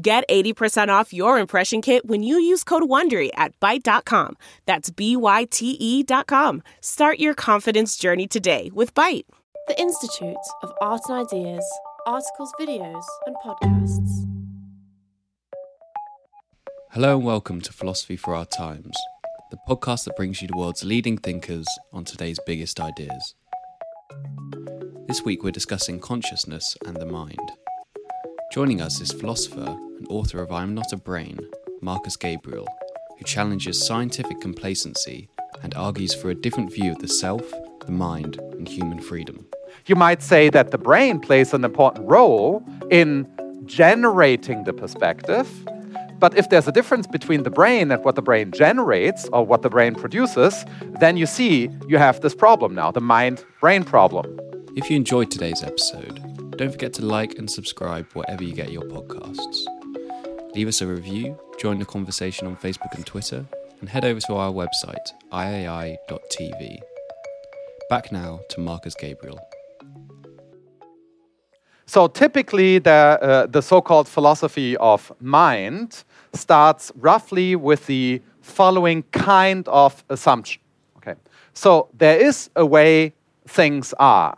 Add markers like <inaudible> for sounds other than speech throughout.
Get 80% off your impression kit when you use code WONDERY at Byte.com. That's B-Y-T-E dot com. Start your confidence journey today with Byte. The Institute of Art and Ideas. Articles, videos, and podcasts. Hello and welcome to Philosophy for Our Times, the podcast that brings you the world's leading thinkers on today's biggest ideas. This week we're discussing consciousness and the mind. Joining us is philosopher and author of I Am Not a Brain, Markus Gabriel, who challenges scientific complacency and argues for a different view of the self, the mind, and human freedom. You might say that the brain plays an important role in generating the perspective. But if there's a difference between the brain and what the brain generates or what the brain produces, then you see you have this problem now the mind brain problem. If you enjoyed today's episode, don't forget to like and subscribe wherever you get your podcasts. Leave us a review, join the conversation on Facebook and Twitter, and head over to our website, iai.tv. Back now to Markus Gabriel. So typically, the, uh, the so called philosophy of mind starts roughly with the following kind of assumption. Okay. So there is a way things are.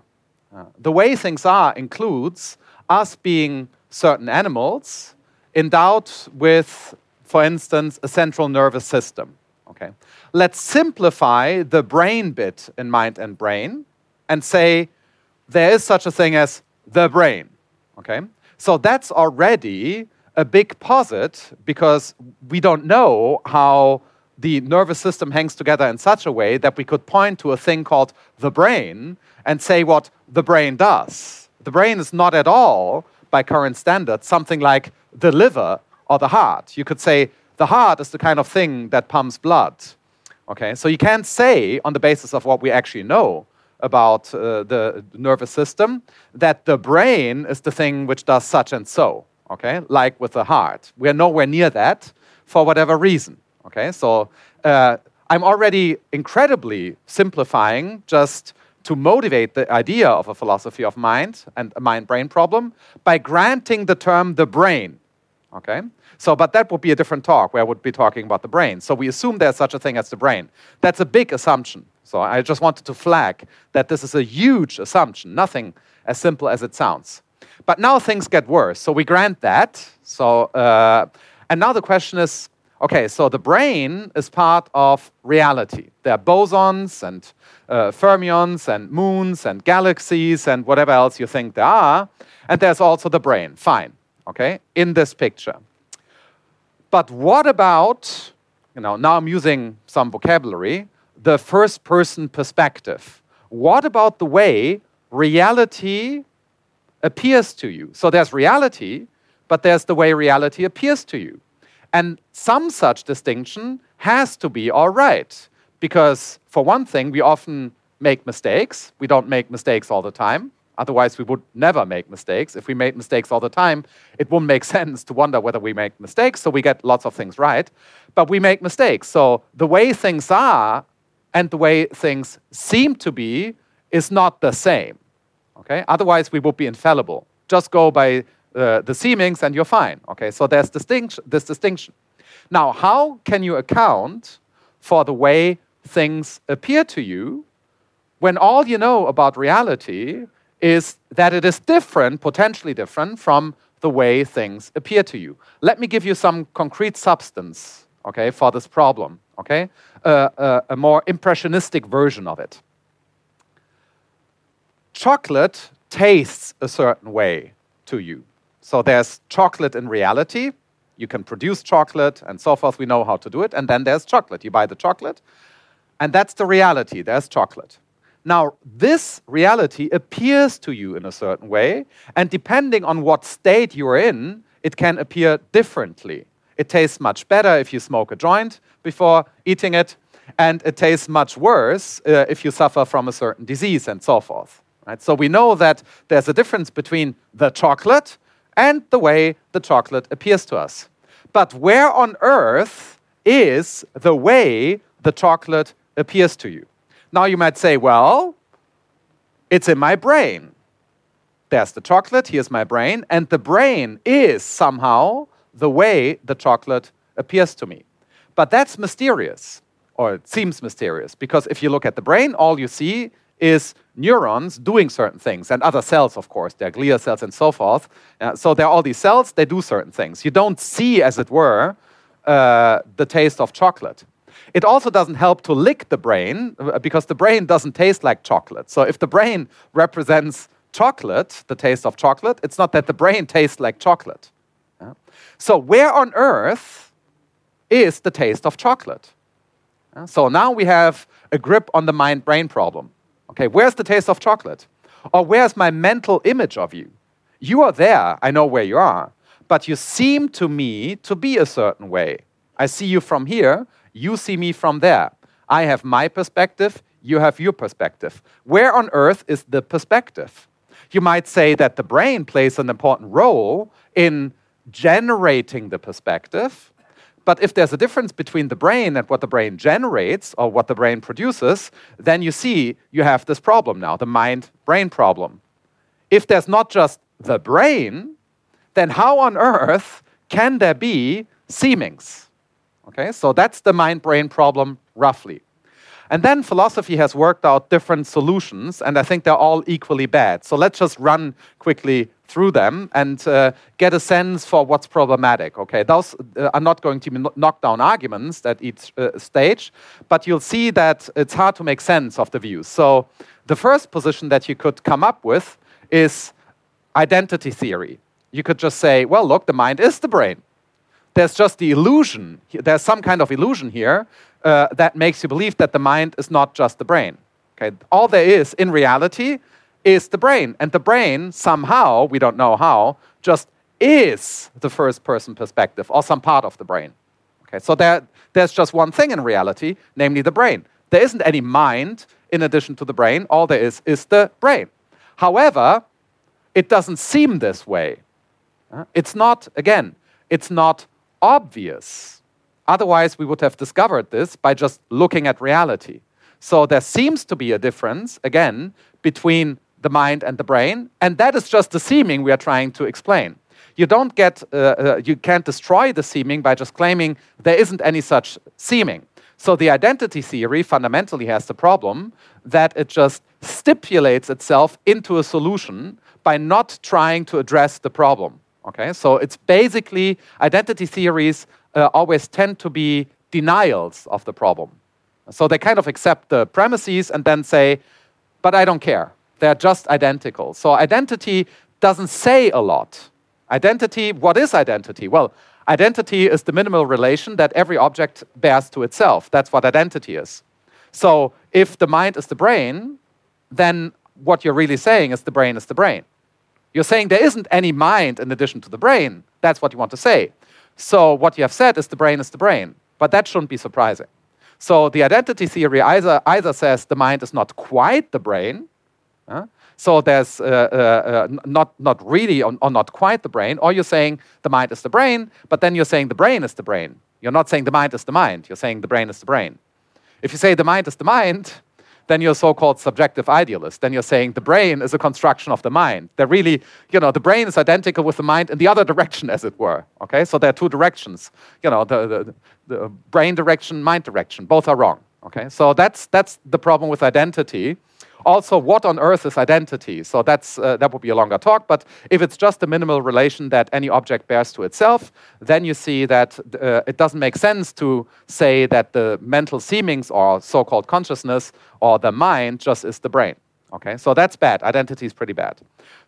Uh, the way things are includes us being certain animals endowed with, for instance, a central nervous system. Okay. Let's simplify the brain bit in mind and brain and say there is such a thing as the brain. Okay. So that's already a big posit because we don't know how the nervous system hangs together in such a way that we could point to a thing called the brain and say what the brain does. The brain is not at all, by current standards, something like the liver or the heart. You could say the heart is the kind of thing that pumps blood. Okay, so you can't say, on the basis of what we actually know about uh, the nervous system, that the brain is the thing which does such and so. Okay, like with the heart. We're nowhere near that for whatever reason. Okay, so uh, I'm already incredibly simplifying just to motivate the idea of a philosophy of mind and a mind brain problem by granting the term the brain. Okay? So, but that would be a different talk where I would be talking about the brain. So, we assume there's such a thing as the brain. That's a big assumption. So, I just wanted to flag that this is a huge assumption, nothing as simple as it sounds. But now things get worse. So, we grant that. So, uh, and now the question is okay, so the brain is part of reality. There are bosons and uh, fermions and moons and galaxies and whatever else you think there are. And there's also the brain. Fine, okay, in this picture. But what about, you know, now I'm using some vocabulary, the first person perspective. What about the way reality appears to you? So there's reality, but there's the way reality appears to you. And some such distinction has to be all right. Because, for one thing, we often make mistakes. We don't make mistakes all the time. Otherwise, we would never make mistakes. If we made mistakes all the time, it wouldn't make <laughs> sense to wonder whether we make mistakes. So we get lots of things right. But we make mistakes. So the way things are and the way things seem to be is not the same. Okay? Otherwise, we would be infallible. Just go by uh, the seemings and you're fine. Okay? So there's distinction, this distinction. Now, how can you account for the way things appear to you when all you know about reality is that it is different, potentially different, from the way things appear to you. Let me give you some concrete substance, okay, for this problem, okay? Uh, uh, a more impressionistic version of it. Chocolate tastes a certain way to you. So there's chocolate in reality. You can produce chocolate and so forth. We know how to do it. And then there's chocolate. You buy the chocolate, and that's the reality. There's chocolate. Now, this reality appears to you in a certain way, and depending on what state you're in, it can appear differently. It tastes much better if you smoke a joint before eating it, and it tastes much worse uh, if you suffer from a certain disease and so forth. Right? So we know that there's a difference between the chocolate and the way the chocolate appears to us. But where on earth is the way the chocolate appears to you? Now you might say, well, it's in my brain. There's the chocolate, here's my brain, and the brain is somehow the way the chocolate appears to me. But that's mysterious, or it seems mysterious, because if you look at the brain, all you see is neurons doing certain things, and other cells, of course. There are glial cells and so forth. Uh, so there are all these cells, they do certain things. You don't see, as it were, uh, the taste of chocolate. It also doesn't help to lick the brain uh, because the brain doesn't taste like chocolate. So if the brain represents chocolate, the taste of chocolate, it's not that the brain tastes like chocolate. Yeah? So where on earth is the taste of chocolate? Yeah? So now we have a grip on the mind brain problem. Okay, where's the taste of chocolate? Or where's my mental image of you? You are there, I know where you are, but you seem to me to be a certain way. I see you from here, you see me from there. I have my perspective, you have your perspective. Where on earth is the perspective? You might say that the brain plays an important role in generating the perspective. But if there's a difference between the brain and what the brain generates or what the brain produces, then you see you have this problem now, the mind brain problem. If there's not just the brain, then how on earth can there be seemings? Okay, so that's the mind brain problem roughly. And then philosophy has worked out different solutions, and I think they're all equally bad. So let's just run quickly through them and uh, get a sense for what's problematic. Okay, those uh, are not going to be knockdown arguments at each uh, stage, but you'll see that it's hard to make sense of the views. So the first position that you could come up with is identity theory. You could just say, well, look, the mind is the brain there's just the illusion, there's some kind of illusion here uh, that makes you believe that the mind is not just the brain. Okay? All there is in reality is the brain. And the brain, somehow, we don't know how, just is the first person perspective or some part of the brain. Okay? So there, there's just one thing in reality, namely the brain. There isn't any mind in addition to the brain, all there is is the brain. However, it doesn't seem this way. Uh, it's not, again, it's not obvious. Otherwise, we would have discovered this by just looking at reality. So there seems to be a difference, again, between the mind and the brain, and that is just the seeming we are trying to explain. You don't get, uh, uh, you can't destroy the seeming by just claiming there isn't any such seeming. So the identity theory fundamentally has the problem that it just stipulates itself into a solution by not trying to address the problem. Okay, so it's basically identity theories uh, always tend to be denials of the problem. So they kind of accept the premises and then say, but I don't care. They're just identical. So identity doesn't say a lot. Identity, what is identity? Well, identity is the minimal relation that every object bears to itself. That's what identity is. So if the mind is the brain, then what you're really saying is the brain is the brain. You're saying there isn't any mind in addition to the brain. That's what you want to say. So what you have said is the brain is the brain. But that shouldn't be surprising. So the identity theory either, either says the mind is not quite the brain, so there's uh, uh, uh, not, not really or, or, not quite the brain, or you're saying the mind is the brain, but then you're saying the brain is the brain. You're not saying the mind is the mind, you're saying the brain is the brain. If you say the mind is the mind, then you're so-called subjective idealist. Then you're saying the brain is a construction of the mind. They're really, you know, the brain is identical with the mind in the other <laughs> direction, as it were. Okay, so there are two directions. You know, the, the, the brain direction, mind direction. Both are wrong. Okay, so that's that's the problem with identity. Also, what on earth is identity? So that's, uh, that would be a longer talk, but if it's just a minimal relation that any object bears to itself, then you see that uh, it doesn't make sense to say that the mental seemings or so called consciousness or the mind just is the brain. Okay, so that's bad. Identity is pretty bad.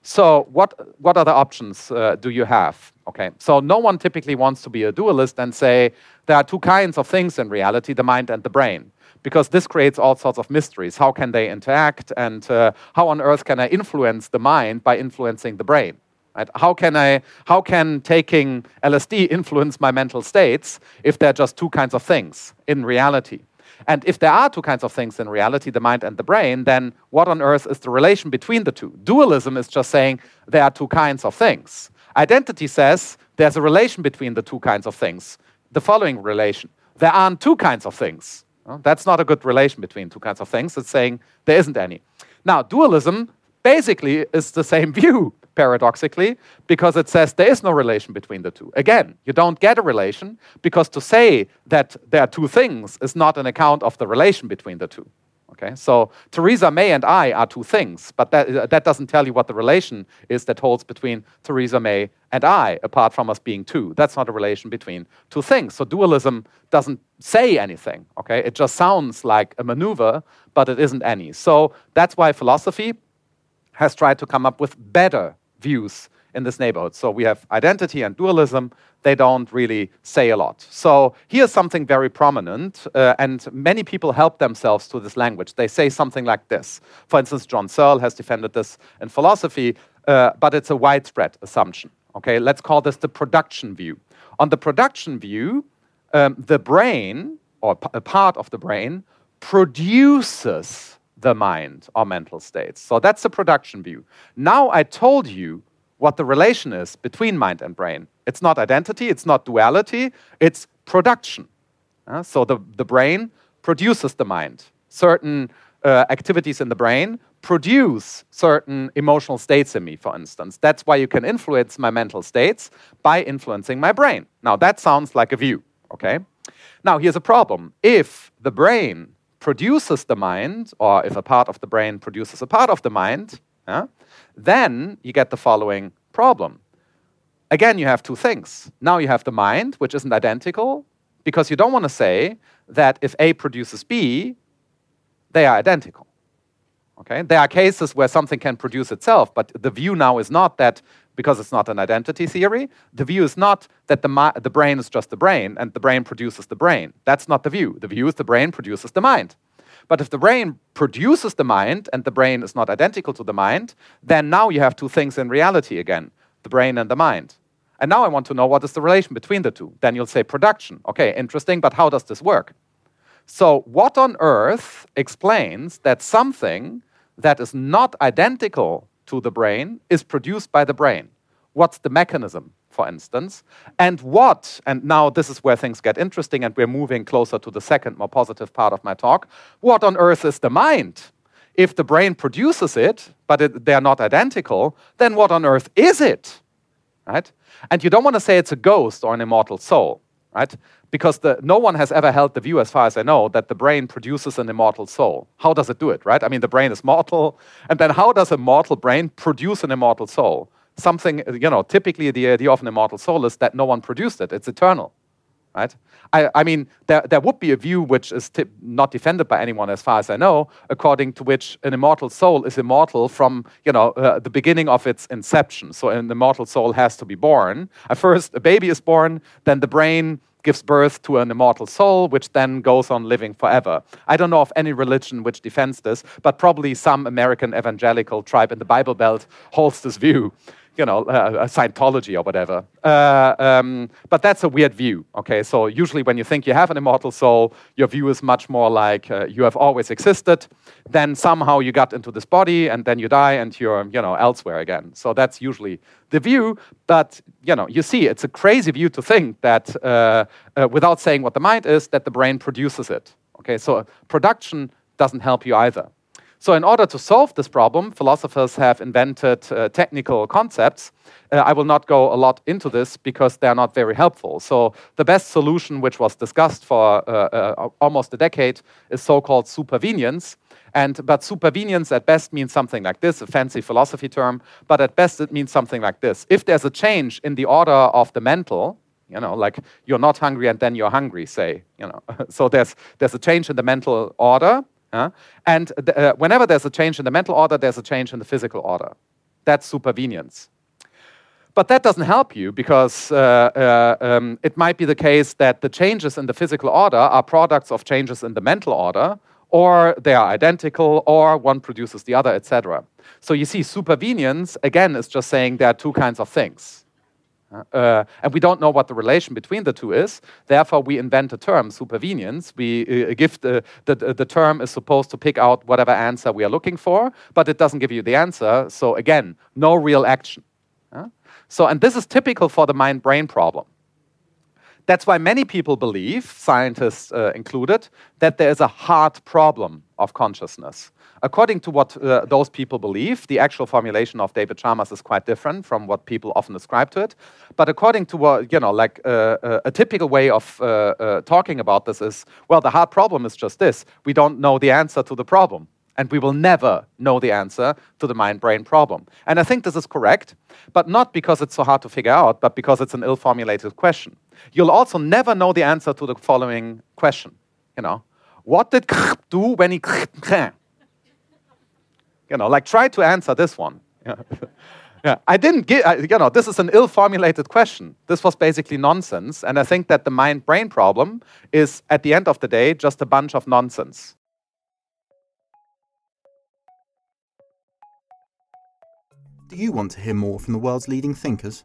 So, what, what other options uh, do you have? Okay, so no one typically wants to be a dualist and say there are two kinds of things in reality the mind and the brain because this creates all sorts of mysteries. How can they interact, and uh, how on earth can I influence the mind by influencing the brain? Right? How can I? How can taking LSD influence my mental states if there are just two kinds of things in reality? And if there are two kinds of things in reality, the mind and the brain, then what on earth is the relation between the two? Dualism is just saying there are two kinds of things. Identity says there's a relation between the two kinds of things. The following relation there aren't two kinds of things. That's not a good relation between two kinds of things. It's saying there isn't any. Now, dualism basically is the same <laughs> view paradoxically, because it says there is no relation between the two. Again, you don't get a relation because to say that there are two things is not an account of the relation between the two. Okay, so Theresa May and I are two things, but that, uh, that doesn't tell you what the relation is that holds between Theresa May and I, apart from us being two. That's not a relation between two things. So dualism doesn't say anything. Okay, it just sounds like a maneuver, but it isn't any. So that's why philosophy has tried to come up with better views in this neighborhood. So we have identity and dualism. They don't really say a lot. So here's something very prominent, uh, and many people help themselves to this language. They say something like this. For instance, John Searle has defended this in philosophy, uh, but it's a widespread assumption. Okay, let's call this the production view. On the production view, um, the brain, or a part of the brain, produces the mind or mental states. So that's the production view. Now I told you what the relation is between mind and brain. It's not identity, it's not duality, it's production. Uh, so the, the brain produces the mind. Certain uh, activities in the brain produce certain emotional states in me, for instance. That's why you can influence my mental states by influencing my brain. Now, that sounds like a view, okay? Now, here's a problem. If the brain produces the mind, or if a part of the brain produces a part of the mind, yeah, then you get the following problem. Again, you have two things. Now you have the mind, which isn't identical, because you don't want to say that if A produces B, they are identical. Okay? There are cases where something can produce itself, but the view now is not that because it's not an identity theory, the view is not that the, the brain is just the brain and the brain produces the brain. That's not the view. The view is the brain produces the mind. But if the brain produces the mind and the brain is not identical to the mind, then now you have two things in reality again the brain and the mind. And now I want to know what is the relation between the two. Then you'll say production. Okay, interesting, but how does this work? So, what on earth explains that something that is not identical to the brain is produced by the brain. What's the mechanism, for instance? And what, and now this is where things get interesting, and we're moving closer to the second, more positive part of my talk. What on earth is the mind? If the brain produces it, but it, they're not identical, then what on earth is it? Right? And you don't want to say it's a ghost or an immortal soul, right? because the, no one has ever held the view, as far as I know, that the brain produces an immortal soul. How does it do it, right? I mean, the brain is mortal, and then how does a mortal brain produce an immortal soul? Something, you know, typically the idea of an immortal soul is that no one produced it, it's eternal, right? I, I mean, there, there would be a view which is not defended by anyone, as far as I know, according to which an immortal soul is immortal from, you know, uh, the beginning of its inception. So an immortal soul has to be born. At first, a baby is born, then the brain gives birth to an immortal soul, which then goes on living forever. I don't know of any religion which defends this, but probably some American evangelical tribe in the Bible Belt holds this view you know, uh, Scientology or whatever. Uh, um, but that's a weird view, okay? So usually when you think you have an immortal soul, your view is much more like uh, you have always existed, then somehow you got into this body and then you die and you're, you know, elsewhere again. So that's usually the view, but, you know, you see, it's a crazy view to think that, uh, uh, without saying what the mind is, that the brain produces it, okay? So production doesn't help you either. So, in order to solve this problem, philosophers have invented uh, technical concepts. Uh, I will not go a lot into this because they are not very helpful. So, the best solution, which was discussed for uh, uh almost a decade, is so called supervenience. And, but supervenience at best means something like this, a fancy philosophy term, but at best it means something like this. If there's a change in the order of the mental, you know, like you're not hungry and then you're hungry, say, you know, <laughs> so there's, there's a change in the mental order, uh, and th- uh, whenever there's a change in the mental order, there's a change in the physical order. That's supervenience. But that doesn't help you because uh, uh, um, it might be the case that the changes in the physical order are products of changes in the mental order, or they are identical, or one produces the other, etc. So you see, supervenience, again, is just saying there are two kinds of things. Uh, and we don't know what the relation between the two is. Therefore, we invent a term, supervenience. We uh, give the, the, the term is supposed to pick out whatever answer we are looking for, but it doesn't give you the answer. So again, no real action. Uh? So, and this is typical for the mind-brain problem. That's why many people believe, scientists uh, included, that there is a hard problem of consciousness. According to what uh, those people believe, the actual formulation of David Chalmers is quite different from what people often ascribe to it. But according to what, you know, like uh, uh a typical way of uh, uh, talking about this is, well, the hard problem is just this we don't know the answer to the problem. And we will never know the answer to the mind brain problem. And I think this is correct, but not because it's so hard to figure out, but because it's an ill formulated question. You'll also never know the answer to the following question. You know, what did <laughs> do when he <laughs> you know, like try to answer this one. <laughs> Yeah. I didn't get, you know, this is an ill formulated question. This was basically nonsense. And I think that the mind brain problem is, at the end of the day, just a bunch of nonsense. Do you want to hear more from the world's leading thinkers?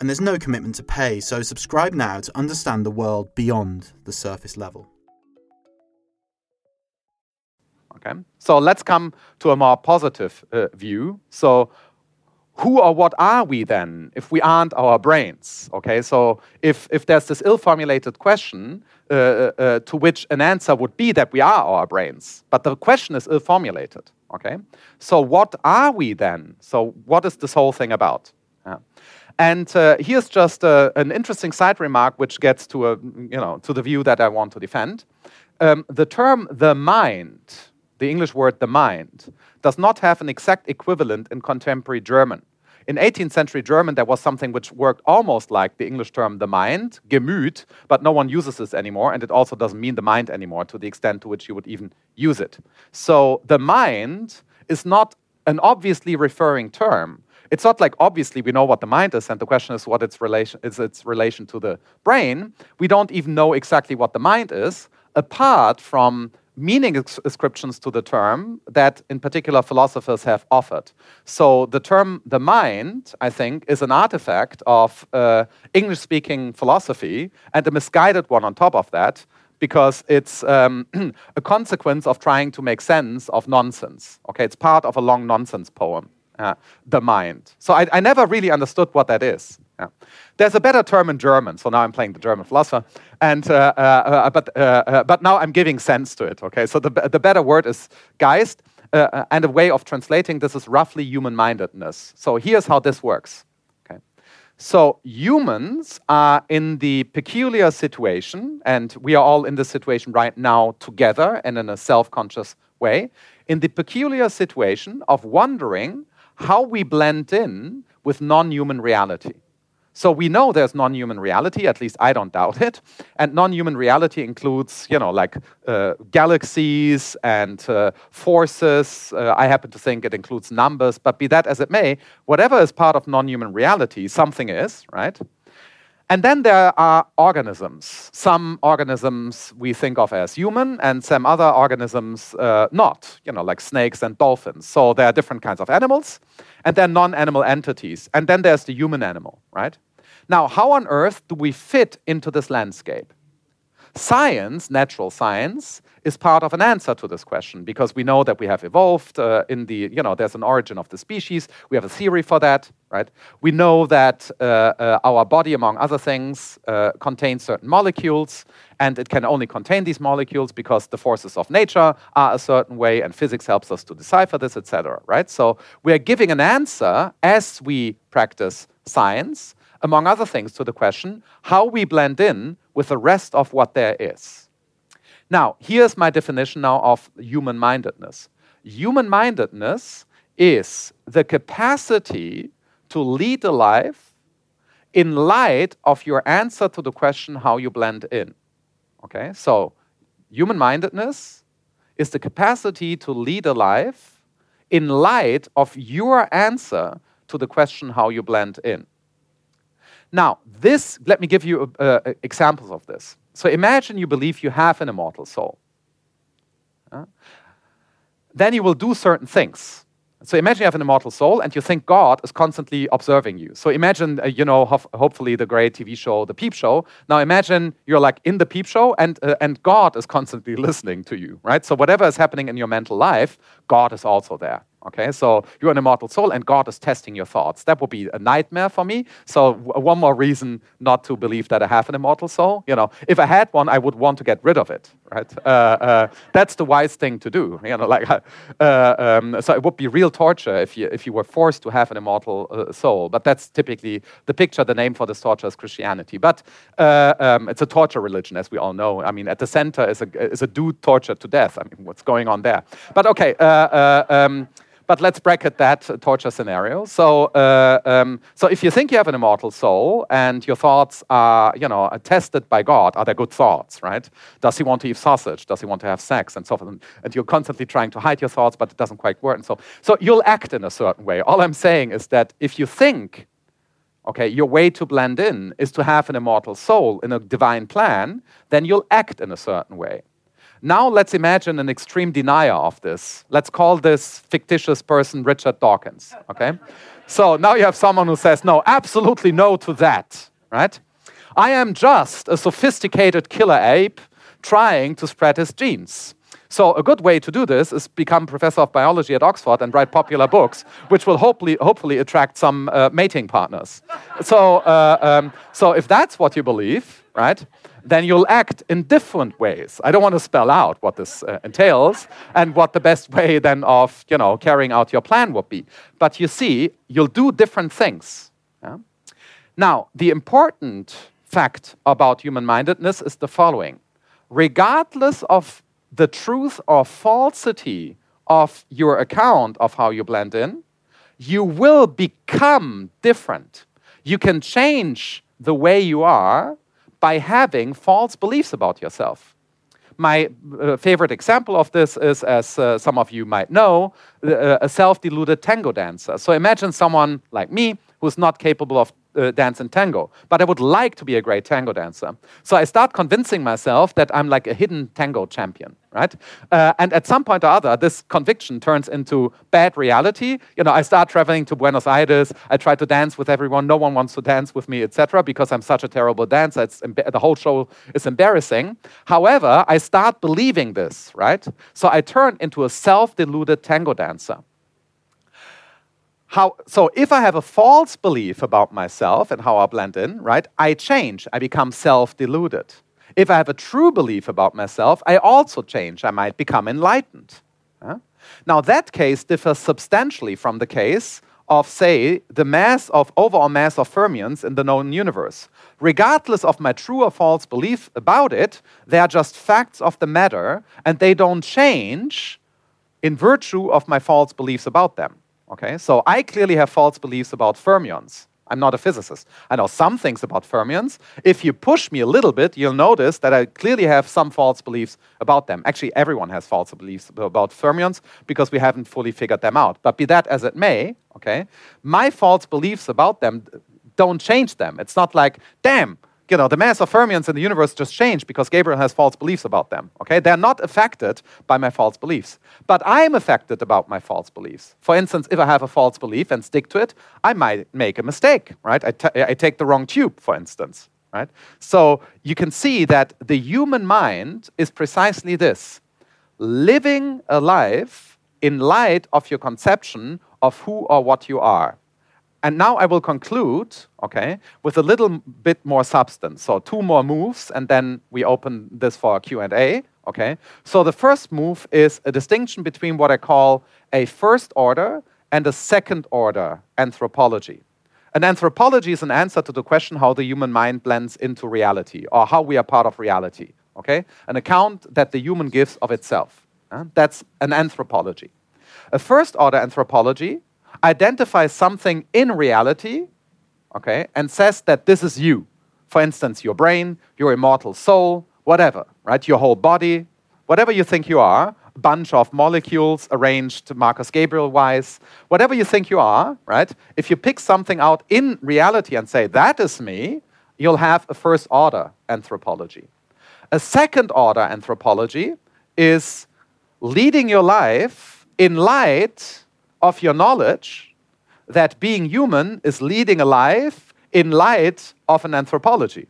and there's no commitment to pay, so subscribe now to understand the world beyond the surface level. Okay, so let's come to a more positive uh, view. So, who or what are we then if we aren't our brains? Okay, so if, if there's this ill formulated question uh, uh, uh, to which an answer would be that we are our brains, but the question is ill formulated. Okay, so what are we then? So, what is this whole thing about? Yeah. And uh, here's just a, uh, an interesting side remark which gets to, a, you know, to the view that I want to defend. Um, the term the mind the English word the mind, does not have an exact equivalent in contemporary German. In 18th century German, there was something which worked almost like the English term the mind, Gemüt, but no one uses this anymore, and it also doesn't mean the mind anymore to the extent to which you would even use it. So the mind is not an obviously referring term. It's not like obviously we know what the mind is, and the question is what its relation is its relation to the brain. We don't even know exactly what the mind is, apart from meaning ascriptions to the term that, in particular, philosophers have offered. So, the term the mind, I think, is an artifact of uh, English speaking philosophy and a misguided one on top of that. Because it's um, <clears throat> a consequence of trying to make sense of nonsense. Okay, it's part of a long nonsense poem, uh, the mind. So I, I never really understood what that is. Yeah. There's a better term in German, so now I'm playing the German philosopher, and uh, uh, uh but uh, uh, but now I'm giving sense to it. Okay, so the the better word is Geist, and a way of translating this is roughly human-mindedness. So here's how this works. Okay, so humans are in the peculiar situation, and we are all in this situation right now together and in a self-conscious way, in the peculiar situation of wondering how we blend in with non-human reality. So we know there's non-human reality, at least I don't doubt it. And non-human reality includes, you know, like uh, galaxies and uh, forces. Uh, I happen to think it includes numbers, but be that as it may, whatever is part of non-human reality, something is, right? And then there are organisms. Some organisms we think of as human, and some other organisms uh, not, you know, like snakes and dolphins. So there are different kinds of animals and then non animal entities. And then there's the human animal, right? Now, how on earth do we fit into this landscape? Science, natural science, is part of an answer to this question because we know that we have evolved uh, in the, you know, there's an origin of the species. We have a theory for that, right? We know that uh, uh, our body, among other things, uh, contains certain molecules and it can only contain these molecules because the forces of nature are a certain way and physics helps us to decipher this, etc., right? So we are giving an answer as we practice science among other things, to the question how we blend in with the rest of what there is. Now, here's my definition now of human mindedness. human mindedness is the capacity to lead a life in light of your answer to the question how you blend in. Okay, so human mindedness is the capacity to lead a life in light of your answer to the question how you blend in. Now, this, let me give you uh, uh, examples of this. So imagine you believe you have an immortal soul. Uh, then you will do certain things. So imagine you have an immortal soul and you think God is constantly observing you. So imagine, uh, you know, ho- hopefully the great TV show, The Peep Show. Now imagine you're like in the Peep Show and, uh, and God is constantly <laughs> listening to you, right? So whatever is happening in your mental life, God is also there. Okay, so you're an immortal soul and God is testing your thoughts. That would be a nightmare for me. So, one more reason not to believe that I have an immortal soul. You know, if I had one, I would want to get rid of it, right? Uh, uh, that's the wise thing to do. You know, <laughs> like, uh, um, so it would be real torture if you, if you were forced to have an immortal uh, soul. But that's typically the picture, the name for this torture is Christianity. But uh, um, it's a torture religion, as we all know. I mean, at the center is a, is a dude tortured to death. I mean, what's going on there? But okay. Uh, um, but let's bracket that torture scenario. So, uh, um, so if you think you have an immortal soul and your thoughts are, you know, tested by God, are they good thoughts, right? Does he want to eat sausage? Does he want to have sex and so forth? And you're constantly trying to hide your thoughts, but it doesn't quite work. And so, so you'll act in a certain way. All I'm saying is that if you think, okay, your way to blend in is to have an immortal soul in a divine plan, then you'll act in a certain way. Now let's imagine an extreme denier of this. Let's call this fictitious person Richard Dawkins, okay? <laughs> So now you have someone who says, no, absolutely no to that, right? I am just a sophisticated killer ape trying to spread his genes. So a good way to do this is become professor of biology at Oxford and write popular books, which will hopefully, hopefully attract some uh, mating partners. So, uh, um, so if that's what you believe, right, then you'll act in different ways. I don't want to spell out what this uh, entails and what the best way then of you know carrying out your plan would be. But you see, you'll do different things. Yeah? Now, the important fact about human-mindedness is the following: regardless of the truth or falsity of your account of how you blend in, you will become different. You can change the way you are by having false beliefs about yourself. My uh, favorite example of this is, as uh, some of you might know, uh, a self deluded tango dancer. So imagine someone like me who's not capable of uh, dance in tango, but I would like to be a great tango dancer. So I start convincing myself that I'm like a hidden tango champion, right? Uh, and at some point or other, this conviction turns into bad reality. You know, I start traveling to Buenos Aires. I try to dance with everyone. No one wants to dance with me, etc., because I'm such a terrible dancer. The whole show is embarrassing. However, I start believing this, right? So I turn into a self-deluded tango dancer how, so if I have a false belief about myself and how I blend in, right, I change. I become self-deluded. If I have a true belief about myself, I also change. I might become enlightened. Now that case differs substantially from the case of, say, the mass of overall mass of fermions in the known universe. Regardless of my true or false belief about it, they are just facts of the matter, and they don't change in virtue of my false beliefs about them. Okay, so I clearly have false beliefs about fermions. I'm not a physicist. I know some things about fermions. If you push me a little bit, you'll notice that I clearly have some false beliefs about them. Actually, everyone has false beliefs about fermions because we haven't fully figured them out. But be that as it may, okay, my false beliefs about them don't change them. It's not like, damn, you know, the mass of fermions in the universe just changed because Gabriel has false beliefs about them. Okay, they're not affected by my false beliefs, but I'm affected about my false beliefs. For instance, if I have a false belief and stick to it, I might make a mistake. Right? I, I take the wrong tube, for instance. Right? So you can see that the human mind is precisely this: living a life in light of your conception of who or what you are. And now I will conclude, okay, with a little bit more substance. So two more moves, and then we open this for Q&A, okay? So the first move is a distinction between what I call a first order and a second order anthropology. An anthropology is an answer to the question how the human mind blends into reality, or how we are part of reality, okay? An account that the human gives of itself. Uh, that's an anthropology. A first order anthropology identifies something in reality, okay, and says that this is you. For instance, your brain, your immortal soul, whatever, right? Your whole body, whatever you think you are, a bunch of molecules arranged Markus Gabriel wise, whatever you think you are, right? If you pick something out in reality and say, that is me, you'll have a first order anthropology. A second order anthropology is leading your life in light of your knowledge that being human is leading a life in light of an anthropology.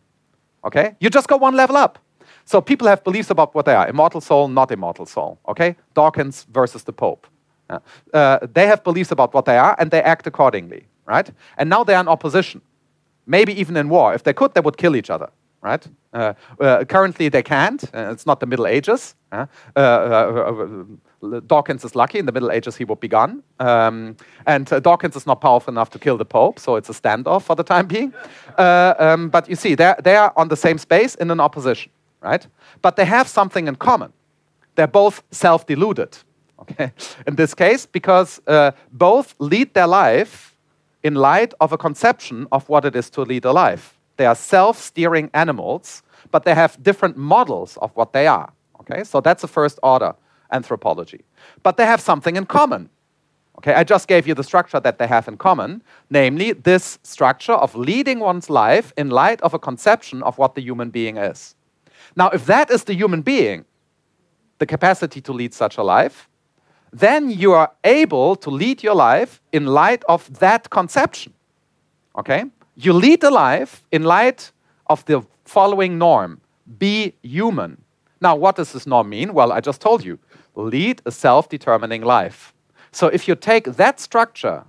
Okay? You just go one level up. So people have beliefs about what they are immortal soul, not immortal soul. Okay? Dawkins versus the Pope. Uh, uh, they have beliefs about what they are and they act accordingly, right? And now they are in opposition, maybe even in war. If they could, they would kill each other, right? Uh, uh currently, they can't. Uh, it's not the Middle Ages. Uh, Dawkins is lucky. In the Middle Ages, he would be gone. Um, and Dawkins is not powerful enough to kill the Pope, so it's a standoff for the time being. Um, but you see, they're, they are on the same space in an opposition right? But they have something in common. They're both self deluded, okay? <laughs> In this case, because uh, both lead their life in light of a conception of what it is to lead a life. They are self steering animals, but they have different models of what they are, okay? So that's the first order anthropology. But they have something in common. Okay, I just gave you the structure that they have in common, namely this structure of leading one's life in light of a conception of what the human being is. Now, if that is the human being, the capacity to lead such a life, then you are able to lead your life in light of that conception. Okay? You lead a life in light of the following norm be human. Now, what does this norm mean? Well, I just told you lead a self determining life. So if you take that structure,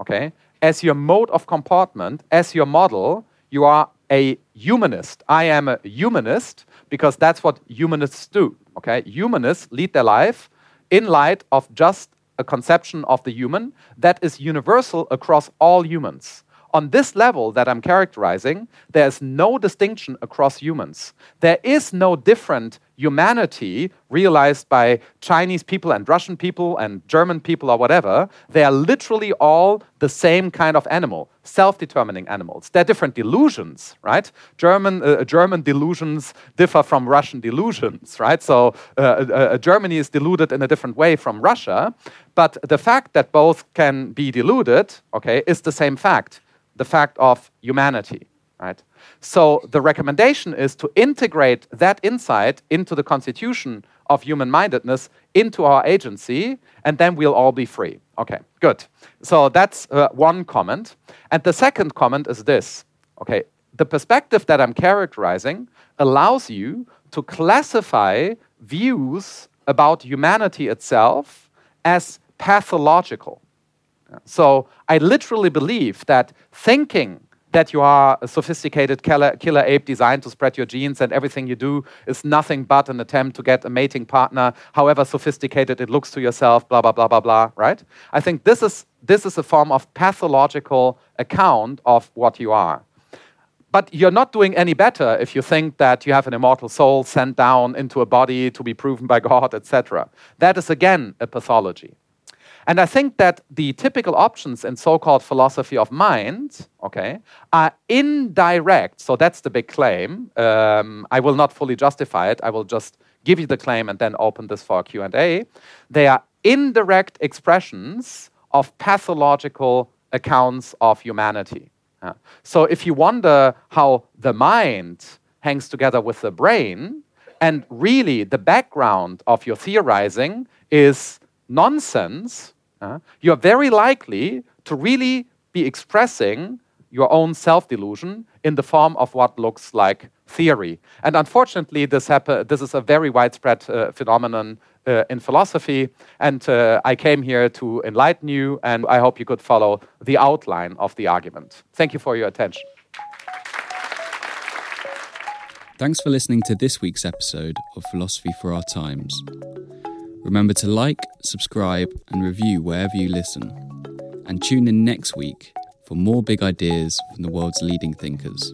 okay, as your mode of comportment, as your model, you are a humanist. I am a humanist because that's what humanists do. Okay, humanists lead their life in light of just a conception of the human that is universal across all humans on this level that I'm characterizing, there's no distinction across humans. There is no different humanity realized by Chinese people and Russian people and German people or whatever. They are literally all the same kind of animal, self determining animals. They're different delusions, right? German, uh, German delusions differ from Russian delusions, right? So uh, uh, uh Germany is deluded in a different way from Russia. But the fact that both can be deluded, okay, is the same fact the fact of humanity, right? So the recommendation is to integrate that insight into the constitution of human mindedness into our agency, and then we'll all be free. Okay, good. So that's uh, one comment. And the second comment is this okay, the perspective that I'm characterizing allows you to classify views about humanity itself as pathological. So I literally believe that thinking that you are a sophisticated killer, killer, ape designed to spread your genes and everything you do is nothing but an attempt to get a mating partner, however sophisticated it looks to yourself, blah, blah, blah, blah, blah, right? I think this is, this is a form of pathological account of what you are. But you're not doing any better if you think that you have an immortal soul sent down into a body to be proven by God, etc. That is again a pathology. And I think that the typical options in so-called philosophy of mind, okay, are indirect. So that's the big claim. Um, I will not fully justify it. I will just give you the claim and then open this for Q&A. They are indirect expressions of pathological accounts of humanity. Uh, so if you wonder how the mind hangs together with the brain, and really the background of your theorizing is nonsense, uh, you are very likely to really be expressing your own self delusion in the form of what looks like theory. And unfortunately, this, this is a very widespread uh, phenomenon uh, in philosophy. And uh, I came here to enlighten you, and I hope you could follow the outline of the argument. Thank you for your attention. Thanks for listening to this week's episode of Philosophy for Our Times. Remember to like, subscribe, and review wherever you listen. And tune in next week for more big ideas from the world's leading thinkers.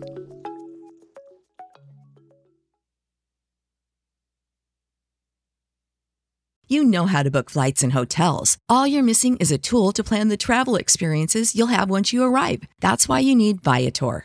You know how to book flights and hotels. All you're missing is a tool to plan the travel experiences you'll have once you arrive. That's why you need Viator.